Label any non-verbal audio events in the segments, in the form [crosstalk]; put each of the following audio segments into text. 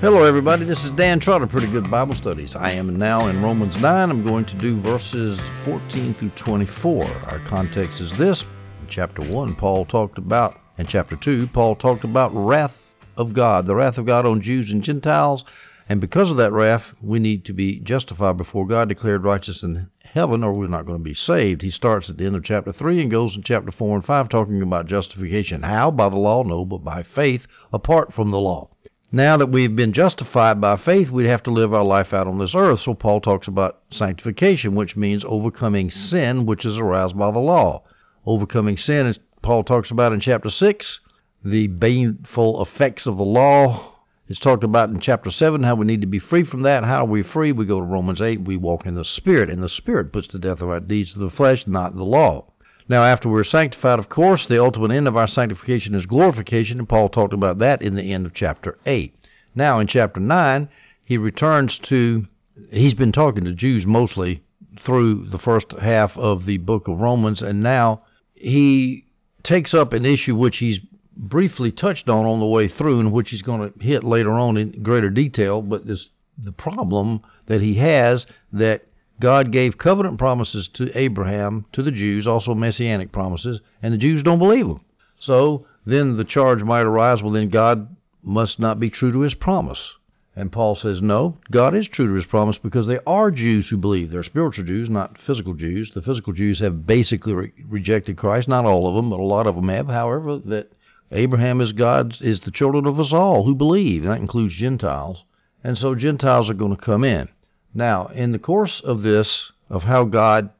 Hello, everybody. This is Dan Trotter, Pretty Good Bible Studies. I am now in Romans 9. I'm going to do verses 14 through 24. Our context is this. In chapter 1, Paul talked about, and chapter 2, Paul talked about wrath of God, the wrath of God on Jews and Gentiles. And because of that wrath, we need to be justified before God, declared righteous in heaven, or we're not going to be saved. He starts at the end of chapter 3 and goes in chapter 4 and 5 talking about justification. How? By the law? No, but by faith apart from the law. Now that we've been justified by faith, we'd have to live our life out on this earth. So Paul talks about sanctification, which means overcoming sin, which is aroused by the law. Overcoming sin, as Paul talks about in chapter 6, the baneful effects of the law. It's talked about in chapter 7 how we need to be free from that. How are we free? We go to Romans 8, we walk in the Spirit, and the Spirit puts to death our deeds of the flesh, not the law. Now, after we're sanctified, of course, the ultimate end of our sanctification is glorification, and Paul talked about that in the end of chapter 8. Now, in chapter 9, he returns to, he's been talking to Jews mostly through the first half of the book of Romans, and now he takes up an issue which he's briefly touched on on the way through, and which he's going to hit later on in greater detail. But this the problem that he has that God gave covenant promises to Abraham, to the Jews, also messianic promises, and the Jews don't believe them. So then the charge might arise, well, then God must not be true to his promise. And Paul says, no, God is true to his promise because they are Jews who believe. They're spiritual Jews, not physical Jews. The physical Jews have basically re- rejected Christ. Not all of them, but a lot of them have. However, that Abraham is God's, is the children of us all who believe, and that includes Gentiles. And so Gentiles are going to come in. Now, in the course of this, of how God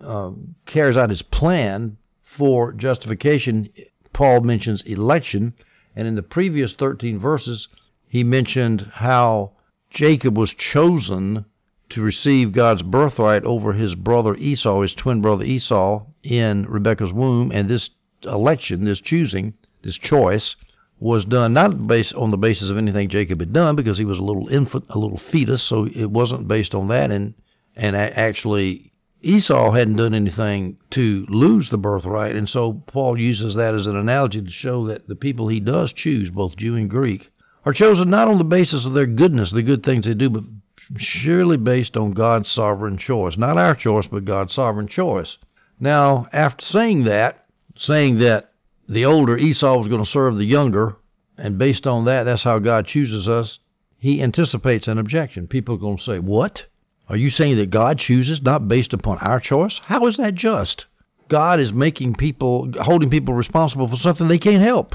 uh, carries out his plan for justification, Paul mentions election. And in the previous 13 verses, he mentioned how Jacob was chosen to receive God's birthright over his brother Esau, his twin brother Esau, in Rebekah's womb. And this election, this choosing, this choice, was done not based on the basis of anything Jacob had done because he was a little infant, a little fetus, so it wasn't based on that. And and actually, Esau hadn't done anything to lose the birthright, and so Paul uses that as an analogy to show that the people he does choose, both Jew and Greek, are chosen not on the basis of their goodness, the good things they do, but surely based on God's sovereign choice, not our choice, but God's sovereign choice. Now, after saying that, saying that the older Esau was going to serve the younger, and based on that, that's how God chooses us. He anticipates an objection. People are going to say, What? Are you saying that God chooses not based upon our choice? How is that just? God is making people, holding people responsible for something they can't help.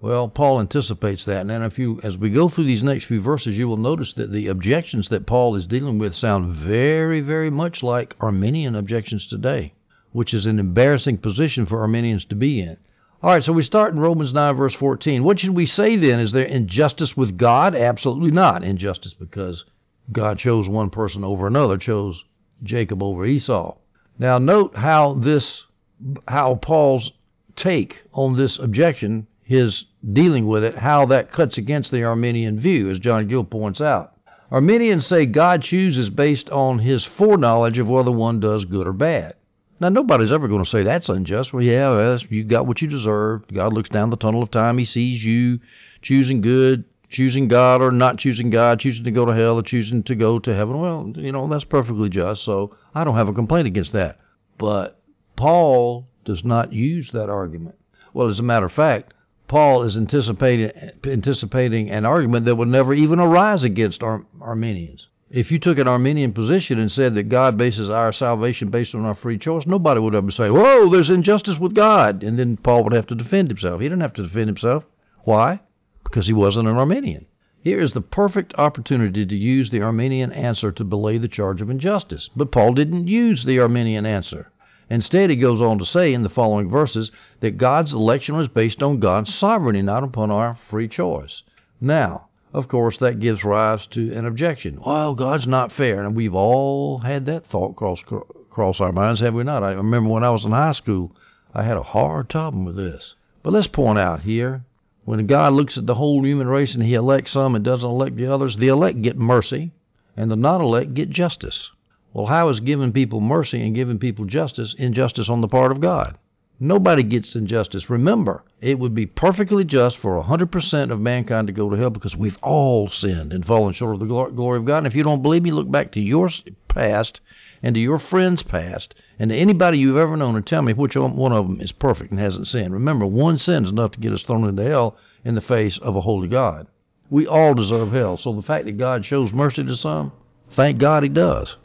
Well, Paul anticipates that, and if you, as we go through these next few verses, you will notice that the objections that Paul is dealing with sound very, very much like Arminian objections today, which is an embarrassing position for Arminians to be in. All right, so we start in Romans 9, verse 14. What should we say then? Is there injustice with God? Absolutely not. Injustice because God chose one person over another, chose Jacob over Esau. Now, note how this, how Paul's take on this objection, his dealing with it, how that cuts against the Arminian view, as John Gill points out. Arminians say God chooses based on his foreknowledge of whether one does good or bad. Now, nobody's ever going to say that's unjust. Well, yeah, well, you got what you deserve. God looks down the tunnel of time. He sees you choosing good, choosing God or not choosing God, choosing to go to hell or choosing to go to heaven. Well, you know, that's perfectly just. So I don't have a complaint against that. But Paul does not use that argument. Well, as a matter of fact, Paul is anticipating anticipating an argument that would never even arise against Ar- Arminians. If you took an Arminian position and said that God bases our salvation based on our free choice, nobody would ever say, Whoa, there's injustice with God. And then Paul would have to defend himself. He didn't have to defend himself. Why? Because he wasn't an Arminian. Here is the perfect opportunity to use the Arminian answer to belay the charge of injustice. But Paul didn't use the Arminian answer. Instead, he goes on to say in the following verses that God's election was based on God's sovereignty, not upon our free choice. Now, of course, that gives rise to an objection. Well, God's not fair. And we've all had that thought cross, cross our minds, have we not? I remember when I was in high school, I had a hard time with this. But let's point out here when God looks at the whole human race and he elects some and doesn't elect the others, the elect get mercy and the not elect get justice. Well, how is giving people mercy and giving people justice injustice on the part of God? Nobody gets injustice. Remember, it would be perfectly just for 100% of mankind to go to hell because we've all sinned and fallen short of the glory of God. And if you don't believe me, look back to your past and to your friends' past and to anybody you've ever known and tell me which one of them is perfect and hasn't sinned. Remember, one sin is enough to get us thrown into hell in the face of a holy God. We all deserve hell. So the fact that God shows mercy to some, thank God he does.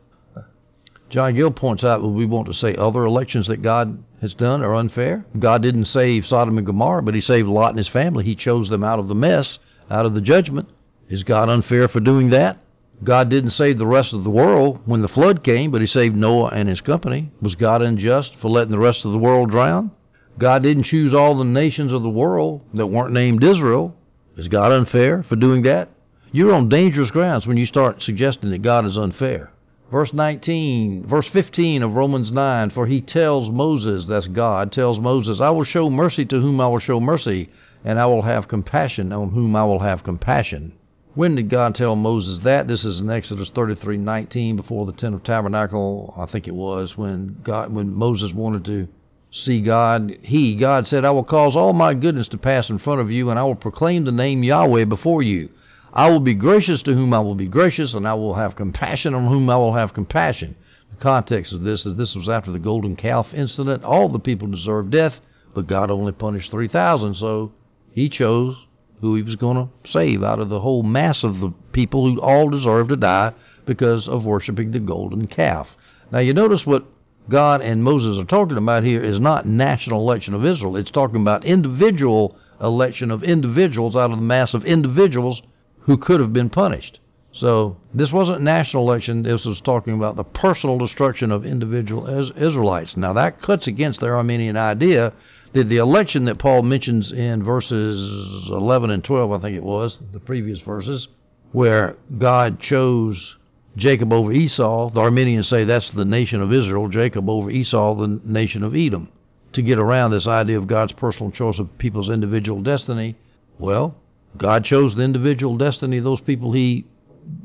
John Gill points out that we want to say other elections that God has done are unfair. God didn't save Sodom and Gomorrah, but he saved Lot and his family. He chose them out of the mess, out of the judgment. Is God unfair for doing that? God didn't save the rest of the world when the flood came, but he saved Noah and his company. Was God unjust for letting the rest of the world drown? God didn't choose all the nations of the world that weren't named Israel. Is God unfair for doing that? You're on dangerous grounds when you start suggesting that God is unfair. Verse 19, verse 15 of Romans 9, for he tells Moses, that's God, tells Moses, I will show mercy to whom I will show mercy, and I will have compassion on whom I will have compassion. When did God tell Moses that? This is in Exodus 33:19 before the tent of tabernacle, I think it was, when God when Moses wanted to see God, he God said, "I will cause all my goodness to pass in front of you, and I will proclaim the name Yahweh before you." I will be gracious to whom I will be gracious, and I will have compassion on whom I will have compassion. The context of this is this was after the golden calf incident. All the people deserved death, but God only punished 3,000, so he chose who he was going to save out of the whole mass of the people who all deserved to die because of worshiping the golden calf. Now, you notice what God and Moses are talking about here is not national election of Israel. It's talking about individual election of individuals out of the mass of individuals who could have been punished. So this wasn't national election. This was talking about the personal destruction of individual Israelites. Now that cuts against their Arminian idea that the election that Paul mentions in verses 11 and 12, I think it was, the previous verses, where God chose Jacob over Esau. The Arminians say that's the nation of Israel, Jacob over Esau, the nation of Edom. To get around this idea of God's personal choice of people's individual destiny, well, God chose the individual destiny of those people he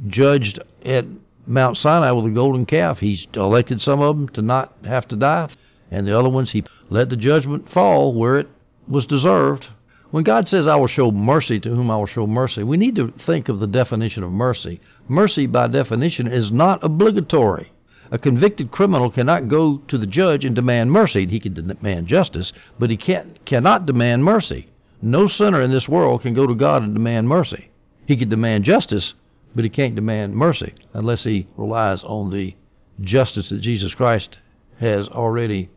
judged at Mount Sinai with the golden calf. He elected some of them to not have to die, and the other ones he let the judgment fall where it was deserved. When God says, I will show mercy to whom I will show mercy, we need to think of the definition of mercy. Mercy, by definition, is not obligatory. A convicted criminal cannot go to the judge and demand mercy. He can demand justice, but he can't, cannot demand mercy. No sinner in this world can go to God and demand mercy. He can demand justice, but he can't demand mercy unless he relies on the justice that Jesus Christ has already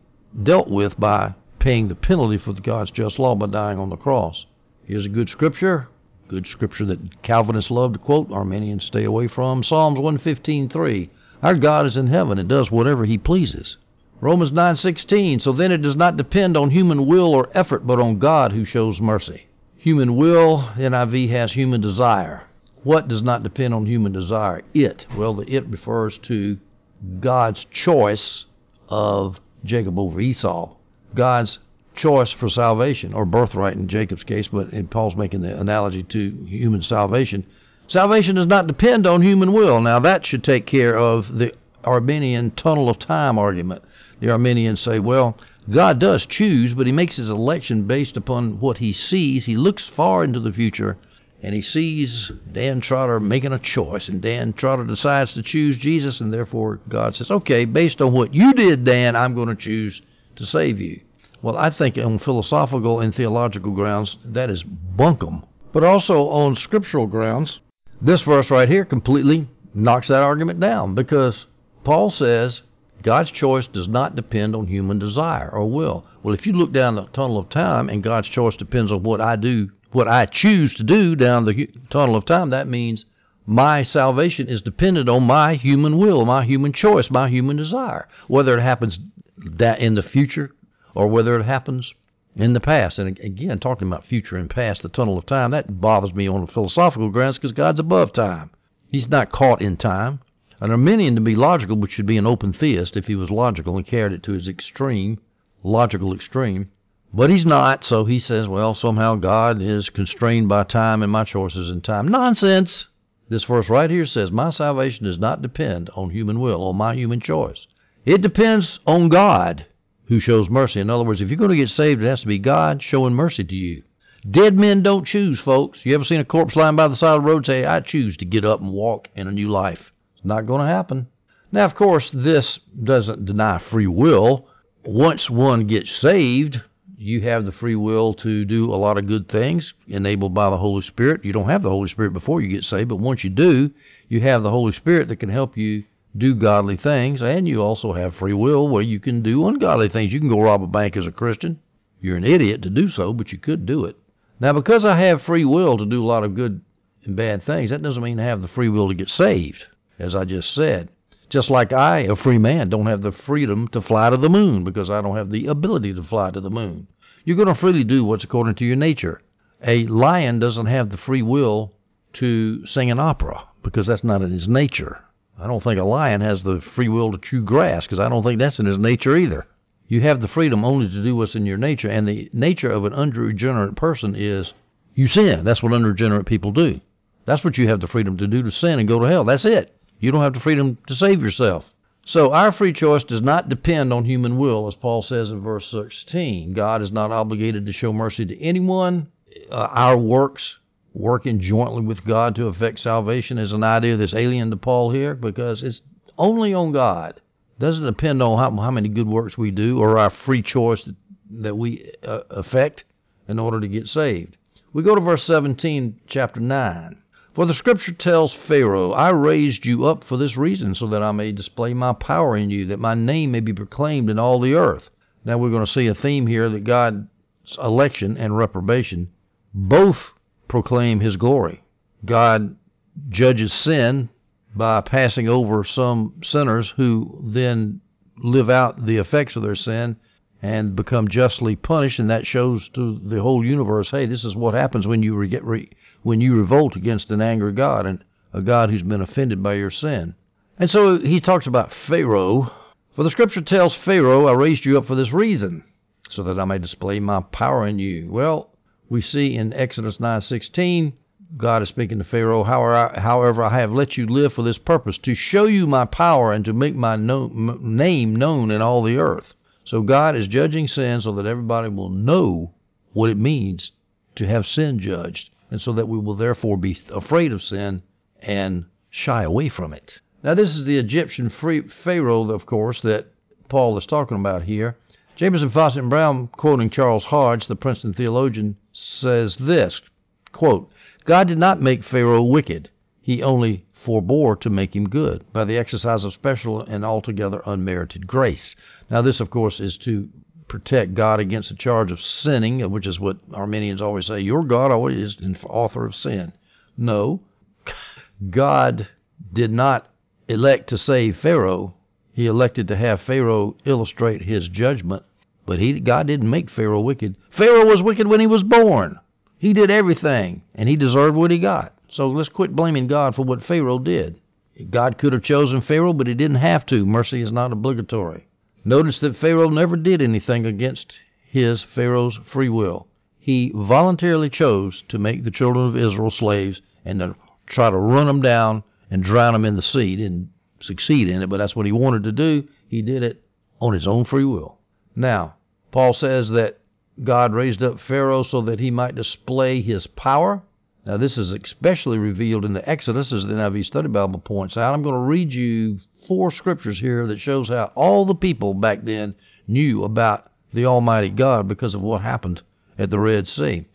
dealt with by paying the penalty for God's just law by dying on the cross. Here's a good scripture, good scripture that Calvinists love to quote, Arminians stay away from. Psalms 115:3. Our God is in heaven and does whatever he pleases. Romans 9:16 So then it does not depend on human will or effort but on God who shows mercy. Human will, NIV has human desire. What does not depend on human desire? It. Well, the it refers to God's choice of Jacob over Esau. God's choice for salvation or birthright in Jacob's case, but in Paul's making the analogy to human salvation. Salvation does not depend on human will. Now that should take care of the Arminian tunnel of time argument the Arminians say, well, God does choose, but he makes his election based upon what he sees. He looks far into the future and he sees Dan Trotter making a choice, and Dan Trotter decides to choose Jesus, and therefore God says, okay, based on what you did, Dan, I'm going to choose to save you. Well, I think on philosophical and theological grounds, that is bunkum. But also on scriptural grounds, this verse right here completely knocks that argument down because Paul says God's choice does not depend on human desire or will. Well, if you look down the tunnel of time and God's choice depends on what I do, what I choose to do down the tunnel of time, that means my salvation is dependent on my human will, my human choice, my human desire, whether it happens that in the future or whether it happens in the past. And again, talking about future and past, the tunnel of time, that bothers me on philosophical grounds because God's above time. He's not caught in time. An Arminian, to be logical, which should be an open theist if he was logical and carried it to his extreme, logical extreme. But he's not, so he says, well, somehow God is constrained by time and my choices in time. Nonsense! This verse right here says, My salvation does not depend on human will, on my human choice. It depends on God who shows mercy. In other words, if you're going to get saved, it has to be God showing mercy to you. Dead men don't choose, folks. You ever seen a corpse lying by the side of the road say, I choose to get up and walk in a new life? Not going to happen. Now, of course, this doesn't deny free will. Once one gets saved, you have the free will to do a lot of good things enabled by the Holy Spirit. You don't have the Holy Spirit before you get saved, but once you do, you have the Holy Spirit that can help you do godly things, and you also have free will where you can do ungodly things. You can go rob a bank as a Christian. You're an idiot to do so, but you could do it. Now, because I have free will to do a lot of good and bad things, that doesn't mean I have the free will to get saved, as I just said. Just like I, a free man, don't have the freedom to fly to the moon because I don't have the ability to fly to the moon. You're going to freely do what's according to your nature. A lion doesn't have the free will to sing an opera because that's not in his nature. I don't think a lion has the free will to chew grass because I don't think that's in his nature either. You have the freedom only to do what's in your nature, and the nature of an unregenerate person is you sin. That's what unregenerate people do. That's what you have the freedom to do to sin and go to hell. That's it. You don't have the freedom to save yourself. So our free choice does not depend on human will, as Paul says in verse 16. God is not obligated to show mercy to anyone. Uh, our works, working jointly with God to effect salvation, is an idea that's alien to Paul here because it's only on God. It doesn't depend on how, how many good works we do or our free choice that we uh, effect in order to get saved. We go to verse 17, chapter 9. For the scripture tells Pharaoh, I raised you up for this reason, so that I may display my power in you, that my name may be proclaimed in all the earth. Now we're going to see a theme here that God's election and reprobation both proclaim his glory. God judges sin by passing over some sinners who then live out the effects of their sin and become justly punished, and that shows to the whole universe, hey, this is what happens when you re- re- when you revolt against an angry God and a God who's been offended by your sin. And so he talks about Pharaoh. For the scripture tells Pharaoh, I raised you up for this reason, so that I may display my power in you. Well, we see in Exodus 9:16, God is speaking to Pharaoh, however I have let you live for this purpose, to show you my power and to make my no, name known in all the earth. So God is judging sin so that everybody will know what it means to have sin judged and so that we will therefore be afraid of sin and shy away from it. Now, this is the Egyptian Pharaoh, of course, that Paul is talking about here. Jamieson Fausset, and Brown, quoting Charles Hodge, the Princeton theologian, says this quote, God did not make Pharaoh wicked. He only forbore to make him good by the exercise of special and altogether unmerited grace. Now, this, of course, is to protect God against the charge of sinning, which is what Arminians always say. Your God always is the author of sin. No, God did not elect to save Pharaoh. He elected to have Pharaoh illustrate his judgment, but he, God didn't make Pharaoh wicked. Pharaoh was wicked when he was born. He did everything, and he deserved what he got. So let's quit blaming God for what Pharaoh did. God could have chosen Pharaoh, but he didn't have to. Mercy is not obligatory. Notice that Pharaoh never did anything against his, Pharaoh's, free will. He voluntarily chose to make the children of Israel slaves and to try to run them down and drown them in the sea. He didn't succeed in it, but that's what he wanted to do. He did it on his own free will. Now, Paul says that God raised up Pharaoh so that he might display his power. Now, this is especially revealed in the Exodus, as the NIV Study Bible points out. I'm going to read you four scriptures here that shows how all the people back then knew about the Almighty God because of what happened at the Red Sea.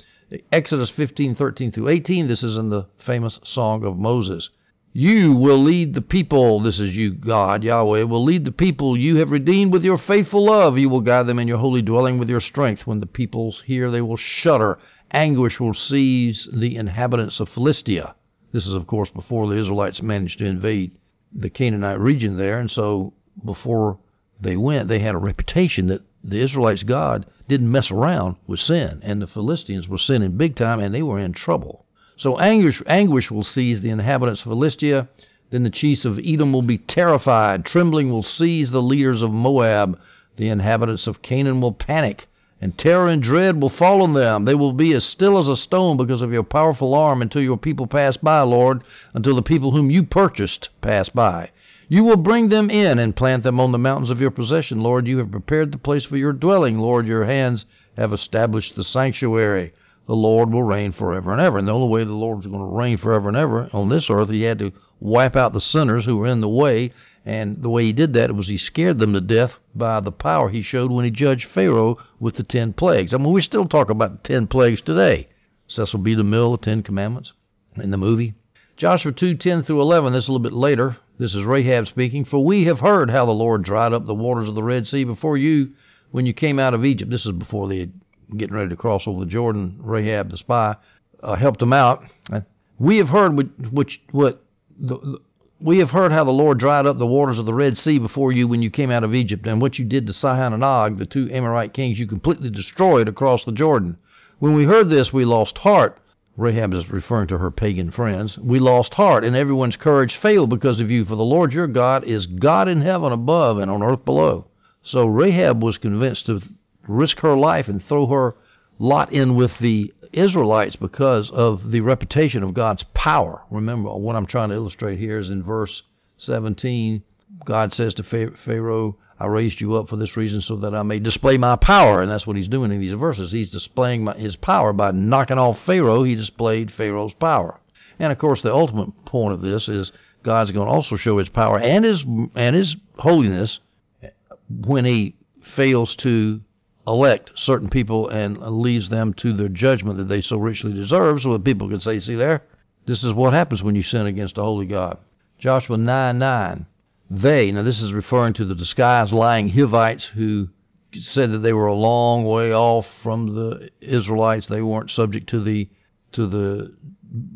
Exodus 15:13 through 18. This is in the famous Song of Moses. You will lead the people. This is you, God, Yahweh, will lead the people you have redeemed with your faithful love. You will guide them in your holy dwelling with your strength. When the peoples hear, they will shudder. Anguish will seize the inhabitants of Philistia. This is, of course, before the Israelites managed to invade the Canaanite region there, and so before they went, they had a reputation that the Israelites' God didn't mess around with sin, and the Philistines were sinning big time, and they were in trouble. So anguish, anguish will seize the inhabitants of Philistia. Then the chiefs of Edom will be terrified. Trembling will seize the leaders of Moab. The inhabitants of Canaan will panic and terror and dread will fall on them. They will be as still as a stone because of your powerful arm until your people pass by, Lord, until the people whom you purchased pass by. You will bring them in and plant them on the mountains of your possession. Lord, you have prepared the place for your dwelling. Lord, your hands have established the sanctuary. The Lord will reign forever and ever. And the only way the Lord's going to reign forever and ever on this earth, he had to wipe out the sinners who were in the way. And the way he did that was he scared them to death by the power he showed when he judged Pharaoh with the ten plagues. I mean, we still talk about the ten plagues today. Cecil B. DeMille, the Ten Commandments in the movie. Joshua 2 10 through 11, this is a little bit later. This is Rahab speaking. For we have heard how the Lord dried up the waters of the Red Sea before you when you came out of Egypt. This is before they were getting ready to cross over the Jordan. Rahab, the spy, uh, helped them out. We have heard which what the, the, we have heard how the Lord dried up the waters of the Red Sea before you when you came out of Egypt, and what you did to Sihon and Og, the two Amorite kings, you completely destroyed across the Jordan. When we heard this, we lost heart Rahab is referring to her pagan friends. We lost heart, and everyone's courage failed because of you. For the Lord your God is God in heaven above and on earth below. So Rahab was convinced to risk her life and throw her lot in with the Israelites because of the reputation of God's power. Remember, what I'm trying to illustrate here is in verse 17, God says to Pharaoh, I raised you up for this reason so that I may display my power. And that's what he's doing in these verses. He's displaying my, his power by knocking off Pharaoh. He displayed Pharaoh's power. And of course, the ultimate point of this is God's going to also show his power and his and his holiness when he fails to elect certain people and leaves them to their judgment that they so richly deserve so that people can say, see there, this is what happens when you sin against a holy God. Joshua 9 9 they, now this is referring to the disguised lying Hivites who said that they were a long way off from the Israelites. They weren't subject to the to the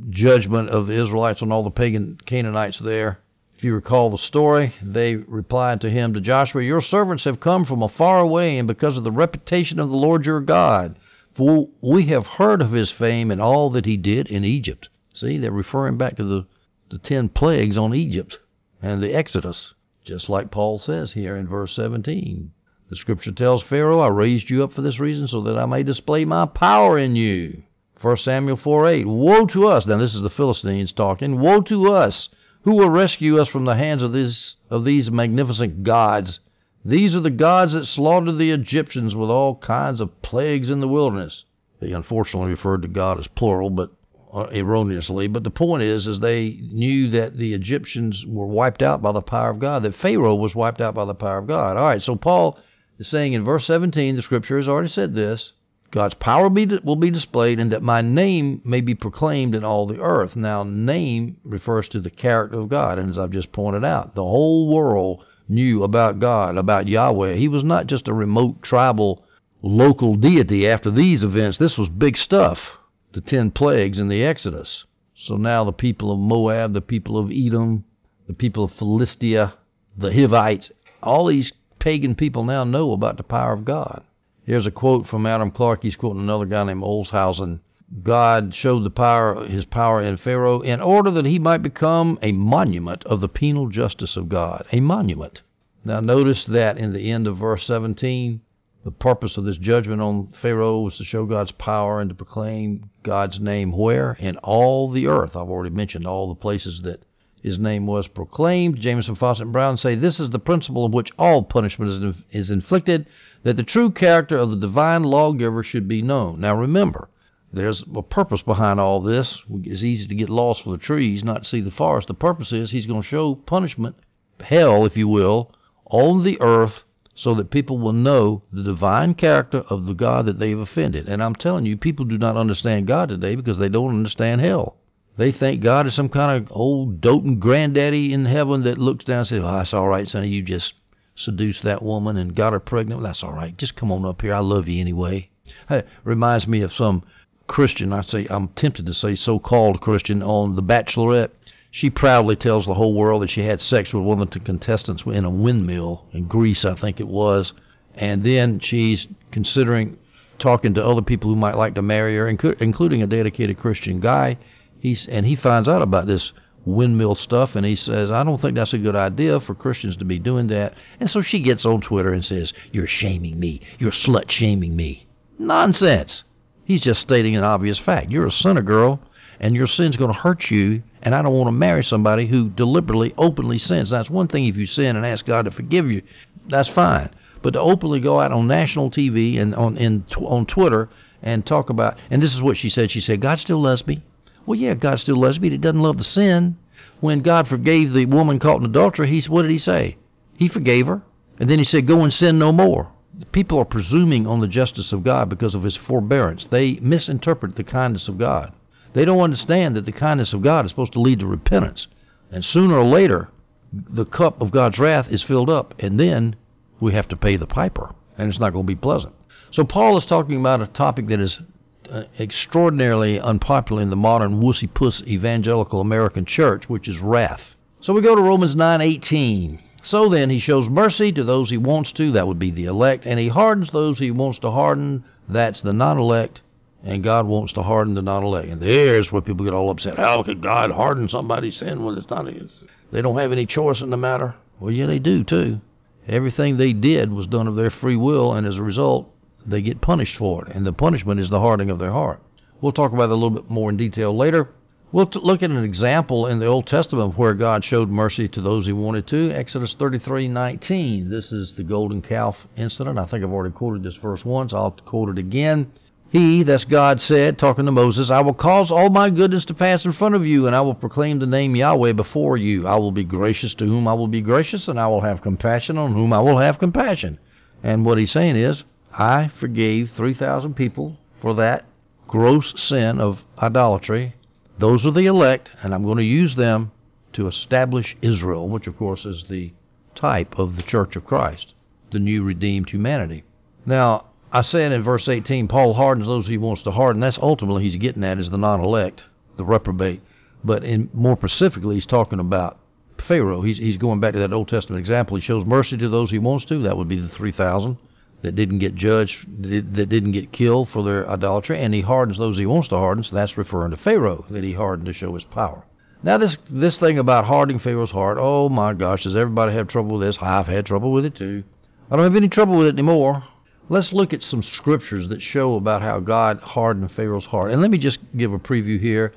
judgment of the Israelites on all the pagan Canaanites there. If you recall the story, they replied to him to Joshua, Your servants have come from a far away, and because of the reputation of the Lord your God, for we have heard of his fame and all that he did in Egypt. See, they're referring back to the, the ten plagues on Egypt and the Exodus, just like Paul says here in verse 17. The scripture tells Pharaoh, I raised you up for this reason so that I may display my power in you. 1 Samuel 4 8. Woe to us. Now, this is the Philistines talking. Woe to us. Who will rescue us from the hands of these, of these magnificent gods? These are the gods that slaughtered the Egyptians with all kinds of plagues in the wilderness. They unfortunately referred to God as plural, but uh, erroneously. But the point is, is they knew that the Egyptians were wiped out by the power of God, that Pharaoh was wiped out by the power of God. All right, so Paul is saying in verse 17, the scripture has already said this God's power be, will be displayed, and that my name may be proclaimed in all the earth. Now, name refers to the character of God, and as I've just pointed out, the whole world knew about God, about Yahweh. He was not just a remote tribal local deity after these events. This was big stuff the ten plagues and the Exodus. So now the people of Moab, the people of Edom, the people of Philistia, the Hivites, all these pagan people now know about the power of God. Here's a quote from Adam Clarke. He's quoting another guy named Olshausen. God showed the power, his power in Pharaoh in order that he might become a monument of the penal justice of God. A monument. Now notice that in the end of verse 17, the purpose of this judgment on Pharaoh was to show God's power and to proclaim God's name where? In all the earth. I've already mentioned all the places that his name was proclaimed. Jamieson and Brown say this is the principle of which all punishment is, is inflicted, that the true character of the divine lawgiver should be known. Now remember, there's a purpose behind all this. It's easy to get lost for the trees, not see the forest. The purpose is he's going to show punishment, hell, if you will, on the earth so that people will know the divine character of the God that they've offended. And I'm telling you, people do not understand God today because they don't understand hell. They think God is some kind of old doting granddaddy in heaven that looks down and says, oh, that's all right, sonny, you just seduced that woman and got her pregnant. That's all right. Just come on up here. I love you anyway. It reminds me of some Christian, I say, I'm tempted to say so called Christian on The Bachelorette she proudly tells the whole world that she had sex with one of the contestants in a windmill in Greece, I think it was. And then she's considering talking to other people who might like to marry her, including a dedicated Christian guy. He's and he finds out about this windmill stuff, and he says, "I don't think that's a good idea for Christians to be doing that." And so she gets on Twitter and says, "You're shaming me. You're slut shaming me." Nonsense. He's just stating an obvious fact. You're a sinner, girl and your sin's going to hurt you, and I don't want to marry somebody who deliberately, openly sins. That's one thing if you sin and ask God to forgive you, that's fine. But to openly go out on national TV and on in on Twitter and talk about, and this is what she said. She said, God still loves me. Well, yeah, God's still loves me. He doesn't love the sin. When God forgave the woman caught in adultery, he what did he say? He forgave her, and then he said, "Go and sin no more." People are presuming on the justice of God because of his forbearance. They misinterpret the kindness of God. They don't understand that the kindness of God is supposed to lead to repentance. And sooner or later, the cup of God's wrath is filled up, and then we have to pay the piper, and it's not going to be pleasant. So Paul is talking about a topic that is Uh, extraordinarily unpopular in the modern wussy puss evangelical American church, which is wrath. So we go to Romans 9:18. So then he shows mercy to those he wants to, that would be the elect, and he hardens those he wants to harden, that's the non-elect, and God wants to harden the non-elect. And there's where people get all upset. How could God harden somebody's sin when it's not it's, they don't have any choice in the matter? Well, yeah, they do too. Everything they did was done of their free will, and as a result, they get punished for it, and the punishment is the hardening of their heart. We'll talk about that a little bit more in detail later. We'll t- look at an example in the Old Testament where God showed mercy to those he wanted to. Exodus 33:19. This is the golden calf incident. I think I've already quoted this verse once. I'll quote it again. He, that's God, said, talking to Moses, I will cause all my goodness to pass in front of you, and I will proclaim the name Yahweh before you. I will be gracious to whom I will be gracious, and I will have compassion on whom I will have compassion. And what he's saying is, I forgave 3,000 people for that gross sin of idolatry. Those are the elect, and I'm going to use them to establish Israel, which of course is the type of the Church of Christ, the new redeemed humanity. Now, I said in verse 18, Paul hardens those he wants to harden. That's ultimately he's getting at is the non-elect, the reprobate. But in more specifically, he's talking about Pharaoh. He's he's going back to that Old Testament example. He shows mercy to those he wants to. That would be the 3,000 that didn't get judged, that didn't get killed for their idolatry, and he hardens those he wants to harden. So that's referring to Pharaoh that he hardened to show his power. Now this this thing about hardening Pharaoh's heart, oh my gosh, does everybody have trouble with this? I've had trouble with it too. I don't have any trouble with it anymore. Let's look at some scriptures that show about how God hardened Pharaoh's heart. And let me just give a preview here.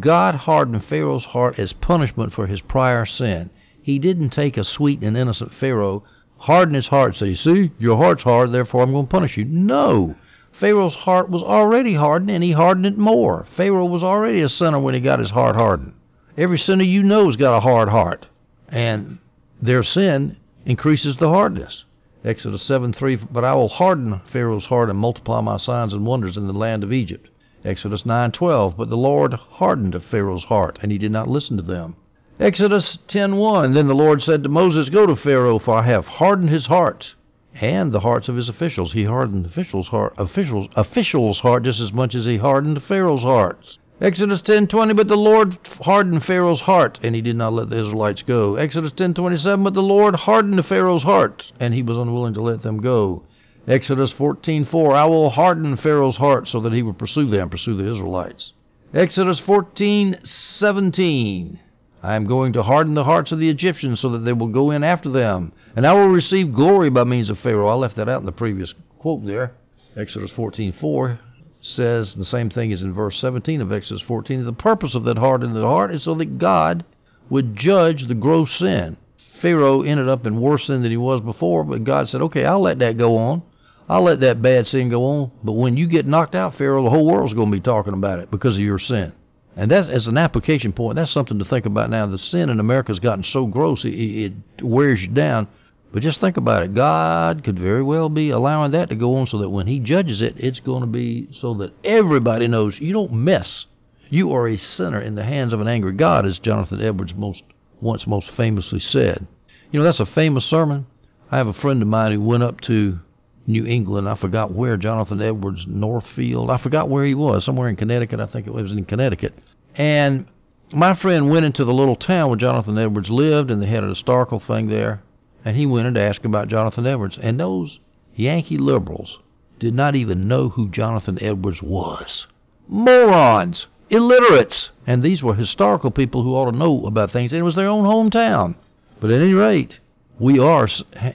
God hardened Pharaoh's heart as punishment for his prior sin. He didn't take a sweet and innocent Pharaoh harden his heart, say, see, your heart's hard, therefore I'm going to punish you. No. Pharaoh's heart was already hardened, and he hardened it more. Pharaoh was already a sinner when he got his heart hardened. Every sinner you know has got a hard heart, and their sin increases the hardness. Exodus 7 3, but I will harden Pharaoh's heart and multiply my signs and wonders in the land of Egypt. Exodus 9:12, but the Lord hardened Pharaoh's heart, and he did not listen to them. Exodus 10:1 Then the Lord said to Moses, Go to Pharaoh, for I have hardened his heart and the hearts of his officials. He hardened the officials' heart, officials, officials' heart just as much as he hardened Pharaoh's hearts. Exodus 10:20 But the Lord hardened Pharaoh's heart, and he did not let the Israelites go. Exodus 10:27 But the Lord hardened Pharaoh's heart, and he was unwilling to let them go. Exodus 14:4 I will harden Pharaoh's heart so that he will pursue them, pursue the Israelites. Exodus 14:17 I am going to harden the hearts of the Egyptians so that they will go in after them, and I will receive glory by means of Pharaoh. I left that out in the previous quote there. Exodus 14:4 says the same thing as in verse 17 of Exodus 14. The purpose of that hardening of the heart is so that God would judge the gross sin. Pharaoh ended up in worse sin than he was before, but God said, "Okay, I'll let that go on. I'll let that bad sin go on. But when you get knocked out, Pharaoh, the whole world's going to be talking about it because of your sin." And that's as an application point. That's something to think about now. The sin in America has gotten so gross it, it wears you down. But just think about it. God could very well be allowing that to go on so that when He judges it, it's going to be so that everybody knows you don't mess. You are a sinner in the hands of an angry God, as Jonathan Edwards most once most famously said. You know that's a famous sermon. I have a friend of mine who went up to New England. I forgot where Jonathan Edwards Northfield. I forgot where he was. Somewhere in Connecticut. I think it was in Connecticut. And my friend went into the little town where Jonathan Edwards lived, and they had a historical thing there. And he went in to ask about Jonathan Edwards. And those Yankee liberals did not even know who Jonathan Edwards was. Morons! Illiterates! And these were historical people who ought to know about things. And it was their own hometown. But at any rate, we are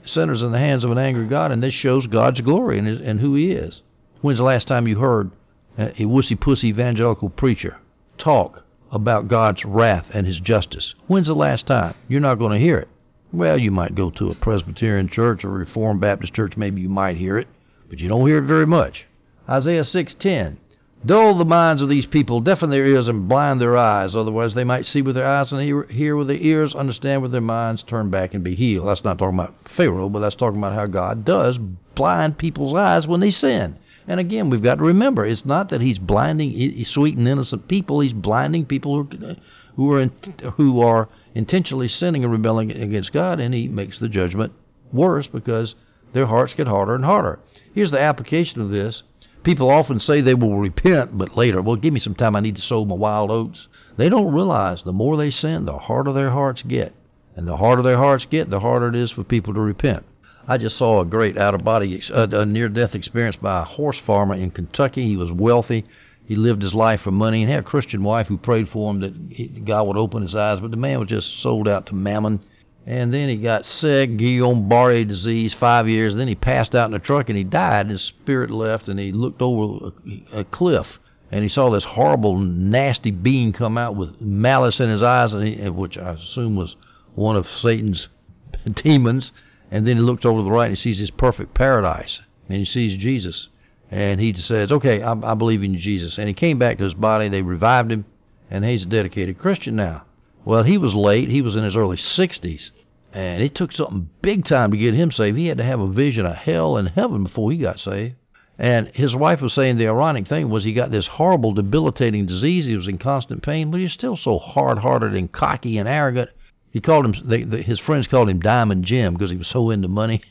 sinners in the hands of an angry God, and this shows God's glory and, his, and who He is. When's the last time you heard a wussy pussy evangelical preacher talk about God's wrath and His justice. When's the last time? You're not going to hear it. Well, you might go to a Presbyterian church or Reformed Baptist church, maybe you might hear it, but you don't hear it very much. Isaiah 6:10 Dull the minds of these people, deafen their ears and blind their eyes. Otherwise, they might see with their eyes and hear, hear with their ears, understand with their minds, turn back and be healed. That's not talking about Pharaoh, but that's talking about how God does blind people's eyes when they sin. And again, we've got to remember, it's not that He's blinding sweet and innocent people. He's blinding people who, who are in, who are intentionally sinning and rebelling against God, and He makes the judgment worse because their hearts get harder and harder. Here's the application of this People often say they will repent, but later, well, give me some time. I need to sow my wild oats. They don't realize the more they sin, the harder their hearts get. And the harder their hearts get, the harder it is for people to repent. I just saw a great out of body, uh, a near death experience by a horse farmer in Kentucky. He was wealthy. He lived his life for money and had a Christian wife who prayed for him that he, God would open his eyes. But the man was just sold out to mammon and then he got sick, Guillain-Barré disease, five years. Then he passed out in a truck and he died. His spirit left, and he looked over a, a cliff and he saw this horrible, nasty being come out with malice in his eyes, and he, which I assume was one of Satan's [laughs] demons. And then he looks over to the right and he sees his perfect paradise, and he sees Jesus. And he says, "Okay, I, I believe in Jesus." And he came back to his body. They revived him, and he's a dedicated Christian now. Well, he was late. He was in his early 60s. And it took something big time to get him saved. He had to have a vision of hell and heaven before he got saved. And his wife was saying the ironic thing was he got this horrible, debilitating disease. He was in constant pain, but he's still so hard-hearted and cocky and arrogant. He called him. They, the, his friends called him Diamond Jim because he was so into money.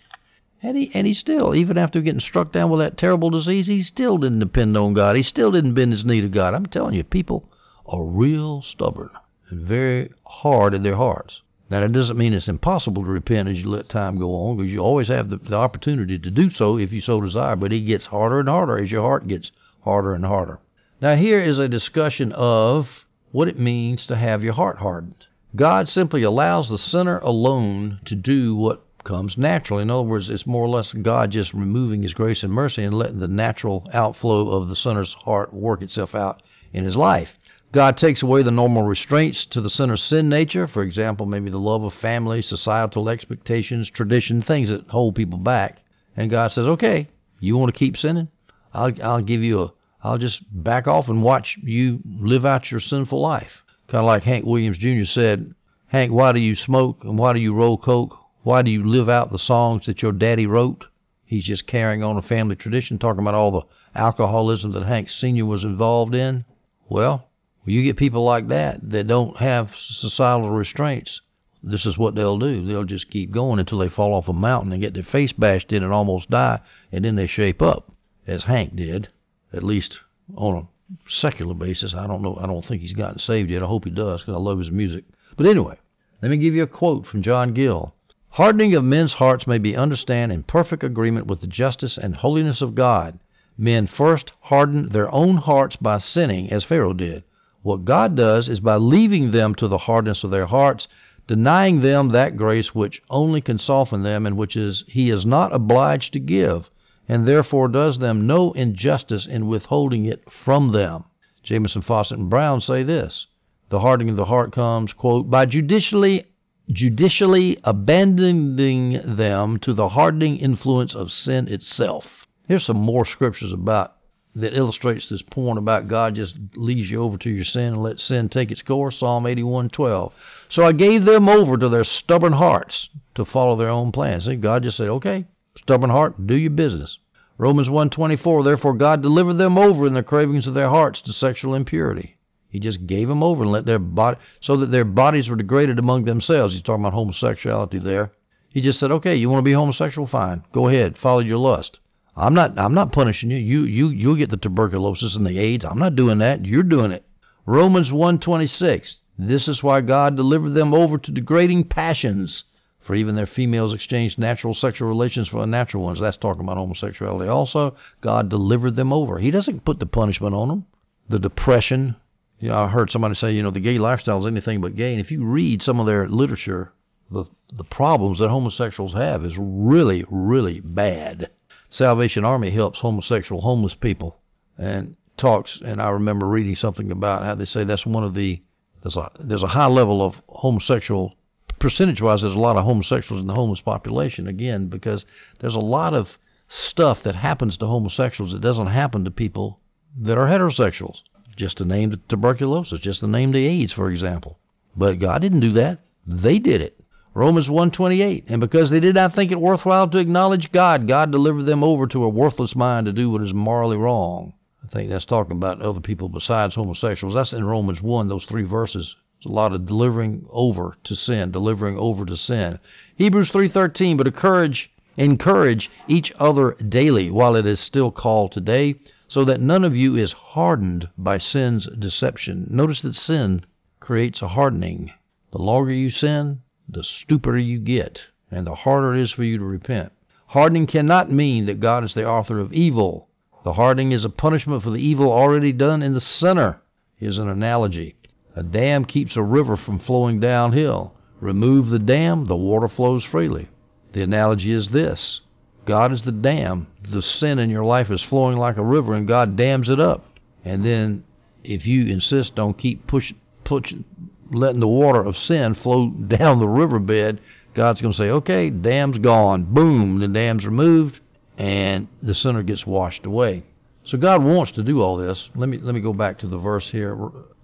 And he and he still, even after getting struck down with that terrible disease, he still didn't depend on God. He still didn't bend his knee to God. I'm telling you, people are real stubborn and very hard in their hearts. Now, that doesn't mean it's impossible to repent as you let time go on, because you always have the, the opportunity to do so if you so desire, but it gets harder and harder as your heart gets harder and harder. Now, here is a discussion of what it means to have your heart hardened. God simply allows the sinner alone to do what comes naturally. In other words, it's more or less God just removing His grace and mercy and letting the natural outflow of the sinner's heart work itself out in his life. God takes away the normal restraints to the sinner's sin nature, for example, maybe the love of family, societal expectations, tradition, things that hold people back. And God says, "Okay, you want to keep sinning? I'll I'll give you a I'll just back off and watch you live out your sinful life." Kind of like Hank Williams Jr. said, "Hank, why do you smoke and why do you roll coke? Why do you live out the songs that your daddy wrote?" He's just carrying on a family tradition, talking about all the alcoholism that Hank Sr. was involved in. Well, when you get people like that that don't have societal restraints, this is what they'll do. They'll just keep going until they fall off a mountain and get their face bashed in and almost die, and then they shape up, as Hank did, at least on a secular basis. I don't know. I don't think he's gotten saved yet. I hope he does because I love his music. But anyway, let me give you a quote from John Gill. Hardening of men's hearts may be understood in perfect agreement with the justice and holiness of God. Men first harden their own hearts by sinning, as Pharaoh did. What God does is by leaving them to the hardness of their hearts, denying them that grace which only can soften them and which is he is not obliged to give, and therefore does them no injustice in withholding it from them. Jamieson, Fausset, and Brown say this. The hardening of the heart comes, quote, by judicially judicially abandoning them to the hardening influence of sin itself. Here's some more scriptures about that illustrates this point about God just leads you over to your sin and lets sin take its course. Psalm 81:12. So I gave them over to their stubborn hearts to follow their own plans. See, God just said, "Okay, stubborn heart, do your business." Romans 1:24. Therefore God delivered them over in the cravings of their hearts to sexual impurity. He just gave them over and let their body so that their bodies were degraded among themselves. He's talking about homosexuality there. He just said, "Okay, you want to be homosexual? Fine. Go ahead. Follow your lust." I'm not I'm not punishing you. You you you'll get the tuberculosis and the AIDS. I'm not doing that. You're doing it. Romans 1:26. This is why God delivered them over to degrading passions. For even their females exchanged natural sexual relations for unnatural ones. That's talking about homosexuality. Also, God delivered them over. He doesn't put the punishment on them. The depression. You know, I heard somebody say, you know, the gay lifestyle is anything but gay. And if you read some of their literature, the the problems that homosexuals have is really, really bad. Salvation Army helps homosexual homeless people and talks, and I remember reading something about how they say that's one of the there's a there's a high level of homosexual percentage wise. There's a lot of homosexuals in the homeless population again because there's a lot of stuff that happens to homosexuals that doesn't happen to people that are heterosexuals. Just to name the tuberculosis, just to name the AIDS, for example. But God didn't do that. They did it. Romans 1:28. And because they did not think it worthwhile to acknowledge God, God delivered them over to a worthless mind to do what is morally wrong. I think that's talking about other people besides homosexuals. That's in Romans 1, those three verses. It's a lot of delivering over to sin, delivering over to sin. Hebrews 3:13, but encourage encourage each other daily while it is still called today, so that none of you is hardened by sin's deception. Notice that sin creates a hardening. The longer you sin, the stupider you get, and the harder it is for you to repent. Hardening cannot mean that God is the author of evil. The hardening is a punishment for the evil already done in the sinner. Here's an analogy. A dam keeps a river from flowing downhill. Remove the dam, the water flows freely. The analogy is this God is the dam. The sin in your life is flowing like a river, and God dams it up. And then, if you insist on keep pushing, pushing, letting the water of sin flow [laughs] down the riverbed, God's going to say, okay, dam's gone. Boom, the dam's removed, and the sinner gets washed away. So God wants to do all this. Let me let me go back to the verse here.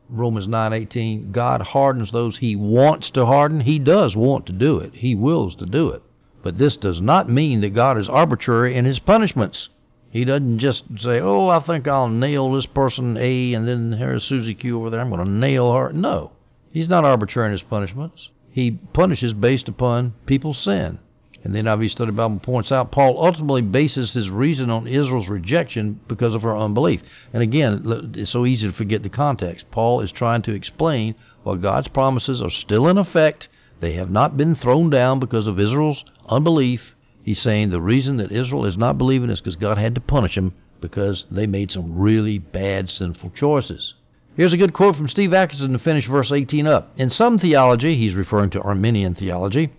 Romans 9:18. God hardens those he wants to harden. He does want to do it. He wills to do it. But this does not mean that God is arbitrary in his punishments. He doesn't just say, "Oh, I think I'll nail this person A, and then here's Susie Q over there. I'm going to nail her." No, He's not arbitrary in his punishments. He punishes based upon people's sin. And then obviously Study Bible points out Paul ultimately bases his reason on Israel's rejection because of her unbelief. And again, it's so easy to forget the context. Paul is trying to explain why God's promises are still in effect, they have not been thrown down because of Israel's unbelief. He's saying the reason that Israel is not believing is because God had to punish them because they made some really bad sinful choices. Here's a good quote from Steve Atkerson to finish verse 18 up. In some theology, he's referring to Arminian theology,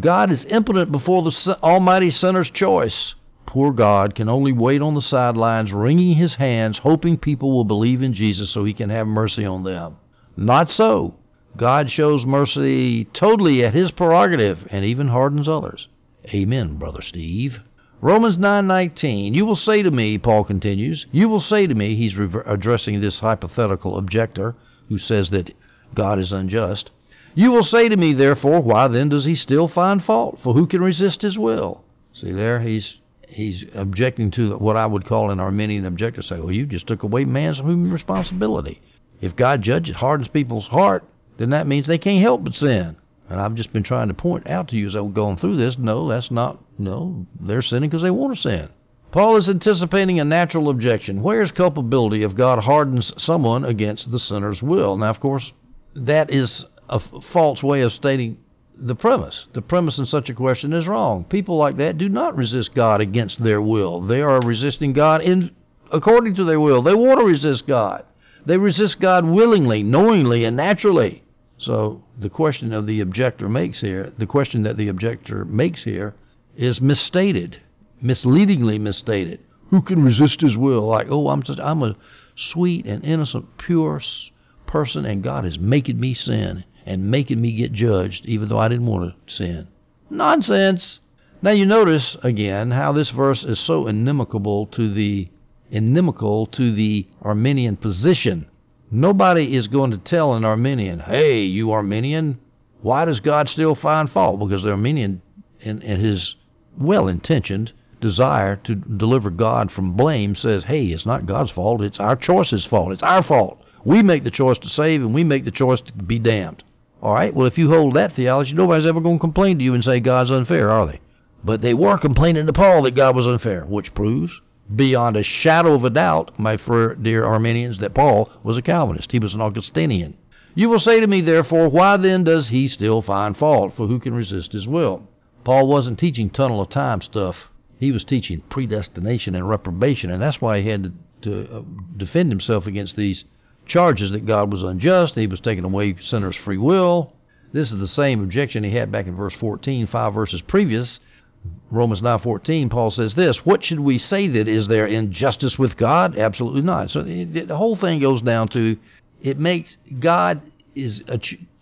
God is impotent before the Almighty sinner's choice. Poor God can only wait on the sidelines, wringing his hands, hoping people will believe in Jesus so he can have mercy on them. Not so. God shows mercy totally at his prerogative and even hardens others. Amen, Brother Steve. Romans 9:19 You will say to me, Paul continues, you will say to me, he's addressing this hypothetical objector who says that God is unjust. You will say to me, therefore, why then does he still find fault? For who can resist his will? See there, he's he's objecting to what I would call an Arminian objector. Say, well, you just took away man's human responsibility. If God judges hardens people's heart, then that means they can't help but sin. And I've just been trying to point out to you as I'm going through this, no, that's not, no, they're sinning because they want to sin. Paul is anticipating a natural objection. Where is culpability if God hardens someone against the sinner's will? Now, of course, that is a false way of stating the premise. The premise in such a question is wrong. People like that do not resist God against their will. They are resisting God in according to their will. They want to resist God. They resist God willingly, knowingly, and naturally. So the question of the objector makes here, the question that the objector makes here, is misstated, misleadingly misstated. Who can resist his will? Like, oh, I'm just, I'm a sweet and innocent, pure person, and God is making me sin and making me get judged, even though I didn't want to sin. Nonsense. Now you notice again how this verse is so inimical to the inimical to the Arminian position. Nobody is going to tell an Arminian, hey, you Arminian, why does God still find fault? Because the Arminian, in, in his well intentioned desire to deliver God from blame, says, hey, it's not God's fault, it's our choice's fault, it's our fault. We make the choice to save and we make the choice to be damned. All right, well, if you hold that theology, nobody's ever going to complain to you and say God's unfair, are they? But they were complaining to Paul that God was unfair, which proves beyond a shadow of a doubt, my dear Arminians, that Paul was a Calvinist. He was an Augustinian. You will say to me, therefore, why then does he still find fault? For who can resist his will? Paul wasn't teaching tunnel of time stuff. He was teaching predestination and reprobation, and that's why he had to, to uh, defend himself against these charges that God was unjust, he was taking away sinners' free will. This is the same objection he had back in verse 14, five verses previous, Romans 9:14, Paul says this, "What should we say that is there injustice with God? Absolutely not." So the, the whole thing goes down to it makes God is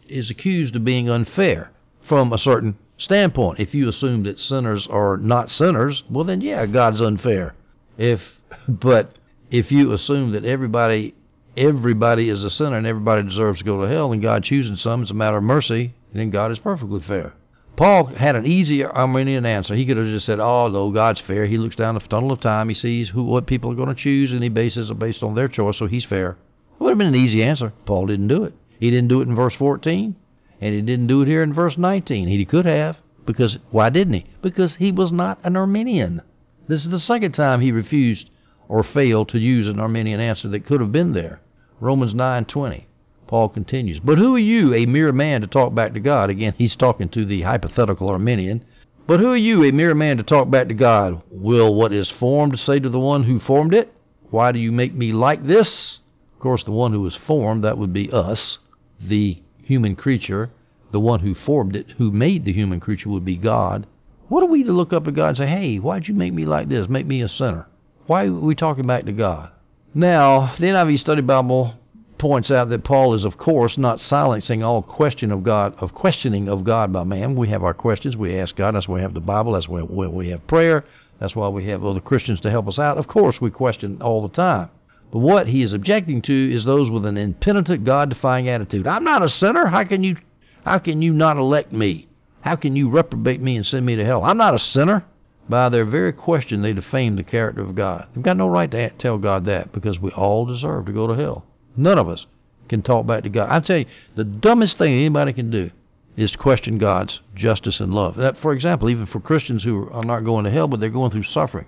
is accused of being unfair from a certain standpoint. If you assume that sinners are not sinners, well then yeah, God's unfair. If [laughs] but if you assume that everybody everybody is a sinner and everybody deserves to go to hell and God choosing some is a matter of mercy, then God is perfectly fair. Paul had an easy Arminian answer. He could have just said, "Oh, no, God's fair. He looks down the tunnel of time. He sees who what people are going to choose, and he bases it based on their choice, so he's fair." It would have been an easy answer. Paul didn't do it. He didn't do it in verse 14, and he didn't do it here in verse 19. He could have, because why didn't he? Because he was not an Arminian. This is the second time he refused or failed to use an Arminian answer that could have been there. Romans 9:20. Paul continues, But who are you, a mere man, to talk back to God? Again, he's talking to the hypothetical Arminian. But who are you, a mere man, to talk back to God? Will what is formed say to the one who formed it, Why do you make me like this? Of course, the one who was formed, that would be us, the human creature. The one who formed it, who made the human creature, would be God. What are we to look up to God and say, Hey, why'd you make me like this? Make me a sinner? Why are we talking back to God? Now, the NIV Study Bible points out that Paul is, of course, not silencing all question of God, of questioning of God by man. We have our questions. We ask God. That's why we have the Bible. That's why we have prayer. That's why we have other Christians to help us out. Of course, we question all the time. But what he is objecting to is those with an impenitent, God-defying attitude. I'm not a sinner. How can you, how can you not elect me? How can you reprobate me and send me to hell? I'm not a sinner. By their very question, they defame the character of God. They've got no right to tell God that because we all deserve to go to hell. None of us can talk back to God. I tell you, the dumbest thing anybody can do is to question God's justice and love. That, for example, even for Christians who are not going to hell, but they're going through suffering.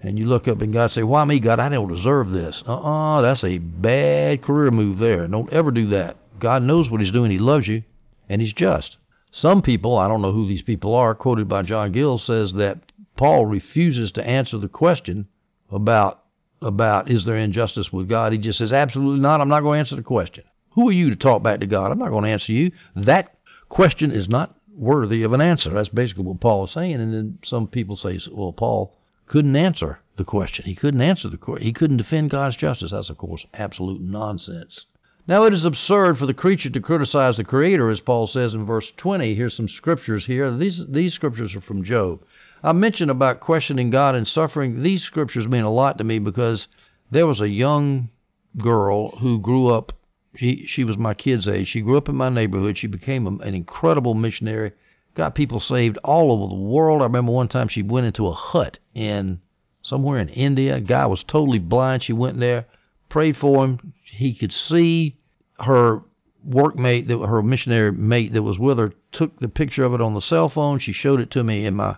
And you look up and God say, "Why me, God? I don't deserve this." Uh-uh, that's a bad career move there. Don't ever do that. God knows what He's doing. He loves you, and He's just. Some people, I don't know who these people are, quoted by John Gill, says that Paul refuses to answer the question about about is there injustice with God. He just says, absolutely not. I'm not going to answer the question. Who are you to talk back to God? I'm not going to answer you. That question is not worthy of an answer. That's basically what Paul is saying. And then some people say, well, Paul couldn't answer the question. He couldn't answer the question. He couldn't defend God's justice. That's, of course, absolute nonsense. Now, it is absurd for the creature to criticize the Creator, as Paul says in verse 20. Here's some scriptures here. These, these scriptures are from Job. I mentioned about questioning God and suffering. These scriptures mean a lot to me because there was a young girl who grew up. She she was my kid's age. She grew up in my neighborhood. She became an incredible missionary. Got people saved all over the world. I remember one time she went into a hut in somewhere in India. A guy was totally blind. She went there, prayed for him. He could see. Her workmate, that her missionary mate that was with her, took the picture of it on the cell phone. She showed it to me in my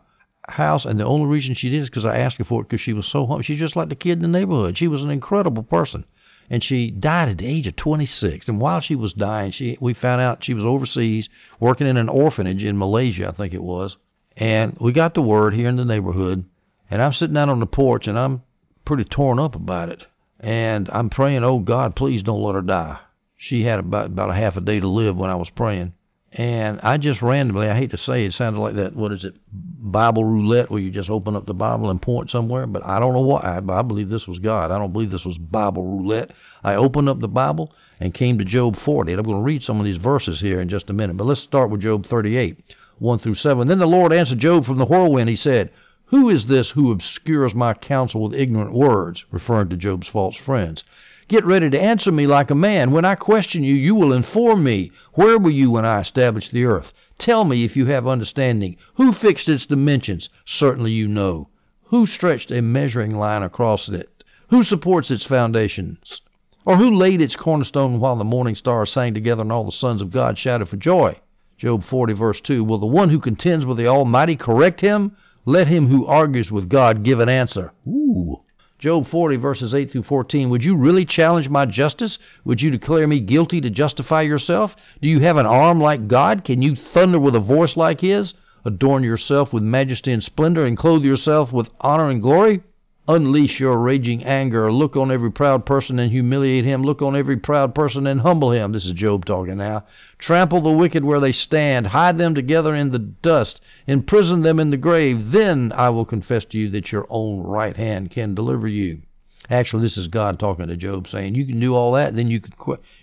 house, and the only reason she did is because I asked her for it because she was so humble. She's just like the kid in the neighborhood. She was an incredible person, and she died at the age of 26. And while she was dying, she we found out she was overseas working in an orphanage in Malaysia, I think it was. And we got the word here in the neighborhood, and I'm sitting out on the porch, and I'm pretty torn up about it. And I'm praying, oh God, please don't let her die. She had about about a half a day to live when I was praying. And I just randomly, I hate to say it, it sounded like that, what is it, Bible roulette, where you just open up the Bible and point somewhere. But I don't know why. I, I believe this was God. I don't believe this was Bible roulette. I opened up the Bible and came to Job 40. And I'm going to read some of these verses here in just a minute. But let's start with Job 38, 1 through 7. Then the Lord answered Job from the whirlwind. He said, Who is this who obscures my counsel with ignorant words? Referring to Job's false friends. Get ready to answer me like a man. When I question you, you will inform me. Where were you when I established the earth? Tell me if you have understanding. Who fixed its dimensions? Certainly you know. Who stretched a measuring line across it? Who supports its foundations? Or who laid its cornerstone while the morning stars sang together and all the sons of God shouted for joy? Job 40, verse 2. Will the one who contends with the Almighty correct him? Let him who argues with God give an answer. Ooh. Job 40, verses 8 through 14. Would you really challenge my justice? Would you declare me guilty to justify yourself? Do you have an arm like God? Can you thunder with a voice like his? Adorn yourself with majesty and splendor, and clothe yourself with honor and glory? Unleash your raging anger. Look on every proud person and humiliate him. Look on every proud person and humble him. This is Job talking now. Trample the wicked where they stand. Hide them together in the dust. Imprison them in the grave. Then I will confess to you that your own right hand can deliver you. Actually, this is God talking to Job, saying, "You can do all that, then you can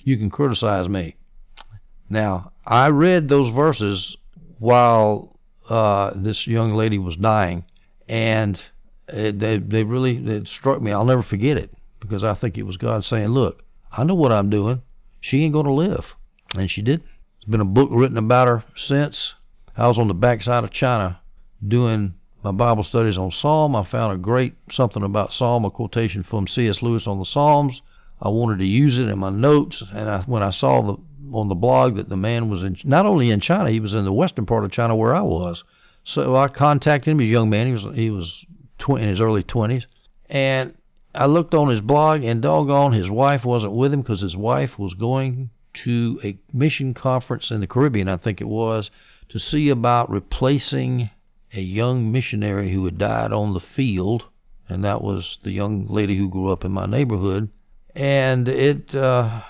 you can criticize me." Now, I read those verses while uh, this young lady was dying, and it, they they really it struck me. I'll never forget it because I think it was God saying, "Look, I know what I'm doing. She ain't going to live," and she did. There's been a book written about her since. I was on the backside of China doing my Bible studies on Psalm. I found a great something about Psalm, a quotation from C.S. Lewis on the Psalms. I wanted to use it in my notes, and I, when I saw the on the blog that the man was in not only in China, he was in the western part of China where I was. So I contacted him. A young man. He was he was tw- in his early 20s. And I looked on his blog, and doggone, his wife wasn't with him because his wife was going to a mission conference in the Caribbean, I think it was, to see about replacing a young missionary who had died on the field, and that was the young lady who grew up in my neighborhood. And it, uh,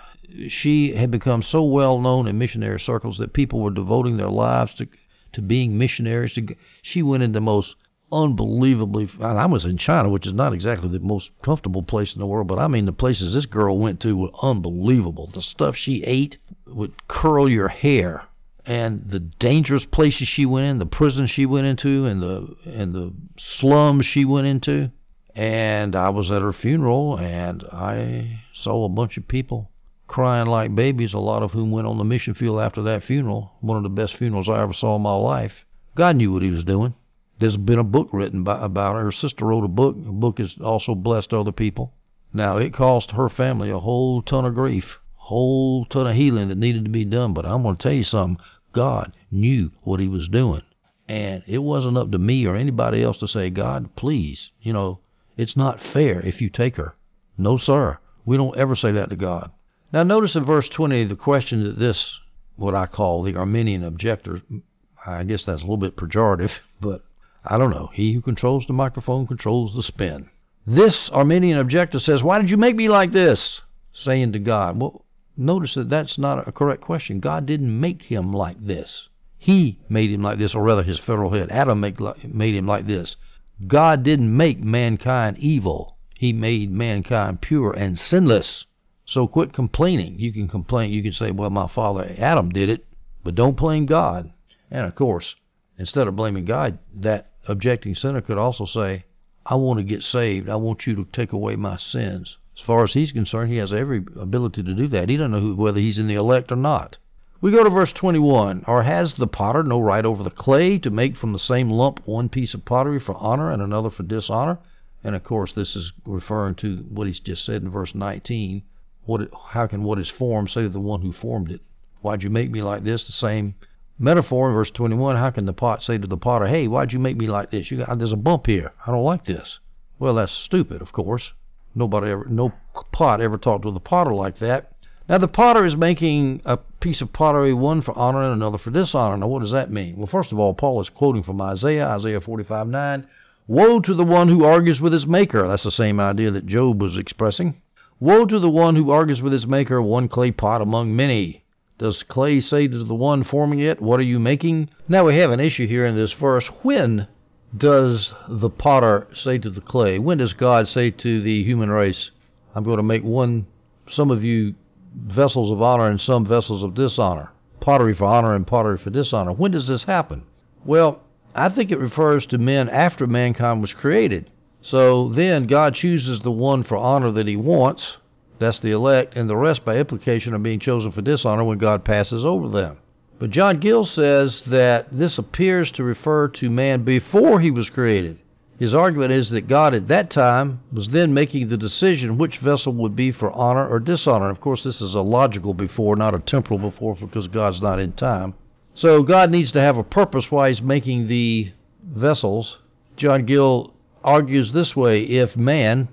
she had become so well known in missionary circles that people were devoting their lives to to being missionaries. She went into the most unbelievably. I was in China, which is not exactly the most comfortable place in the world, but I mean the places this girl went to were unbelievable. The stuff she ate would curl your hair, and the dangerous places she went in, the prisons she went into, and the and the slums she went into. And I was at her funeral, and I saw a bunch of people crying like babies, a lot of whom went on the mission field after that funeral. One of the best funerals I ever saw in my life. God knew what He was doing. There's been a book written by, about her. Her sister wrote a book. The book has also blessed other people. Now, it cost her family a whole ton of grief, whole ton of healing that needed to be done. But I'm going to tell you something. God knew what he was doing. And it wasn't up to me or anybody else to say, God, please, you know, it's not fair if you take her. No, sir. We don't ever say that to God. Now, notice in verse 20 the question that this, what I call the Arminian objector, I guess that's a little bit pejorative, but I don't know. He who controls the microphone controls the spin. This Arminian objector says, Why did you make me like this? Saying to God. Well, notice that that's not a correct question. God didn't make him like this. He made him like this, or rather his federal head. Adam make, made him like this. God didn't make mankind evil. He made mankind pure and sinless. So quit complaining. You can complain. You can say, well, my father Adam did it, but don't blame God. And of course, instead of blaming God, that objecting sinner could also say, I want to get saved. I want you to take away my sins. As far as he's concerned, he has every ability to do that. He doesn't know who, whether he's in the elect or not. We go to verse 21. Or has the potter no right over the clay to make from the same lump one piece of pottery for honor and another for dishonor? And of course, this is referring to what he's just said in verse 19. What, how can what is formed say to the one who formed it? Why'd you make me like this? The same Metaphor in verse 21, how can the pot say to the potter, hey, why'd you make me like this? You got, there's a bump here. I don't like this. Well, that's stupid, of course. Nobody ever, no pot ever talked to the potter like that. Now, the potter is making a piece of pottery, one for honor and another for dishonor. Now, what does that mean? Well, first of all, Paul is quoting from Isaiah, Isaiah 45 9. Woe to the one who argues with his maker. That's the same idea that Job was expressing. Woe to the one who argues with his maker, one clay pot among many. Does clay say to the one forming it, What are you making? Now we have an issue here in this verse. When does the potter say to the clay? When does God say to the human race, I'm going to make one, some of you vessels of honor and some vessels of dishonor? Pottery for honor and pottery for dishonor. When does this happen? Well, I think it refers to men after mankind was created. So then God chooses the one for honor that he wants, that's the elect, and the rest by implication are being chosen for dishonor when God passes over them. But John Gill says that this appears to refer to man before he was created. His argument is that God at that time was then making the decision which vessel would be for honor or dishonor. Of course, this is a logical before, not a temporal before, because God's not in time. So God needs to have a purpose why he's making the vessels. John Gill argues this way if man,